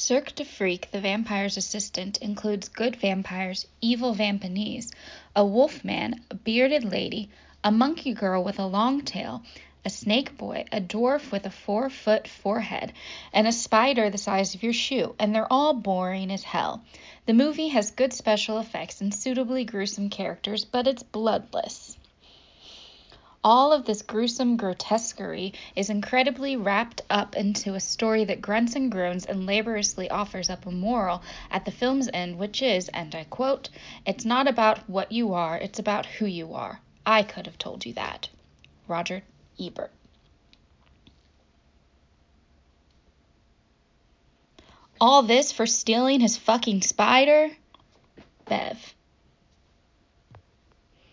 Cirque du Freak, the vampire's assistant, includes good vampires, evil vampaneze, a wolf man, a bearded lady, a monkey girl with a long tail, a snake boy, a dwarf with a four foot forehead, and a spider the size of your shoe, and they're all boring as hell. The movie has good special effects and suitably gruesome characters, but it's bloodless. All of this gruesome grotesquerie is incredibly wrapped up into a story that grunts and groans and laboriously offers up a moral at the film's end, which is, and I quote, It's not about what you are, it's about who you are. I could have told you that. Roger Ebert. All this for stealing his fucking spider? Bev.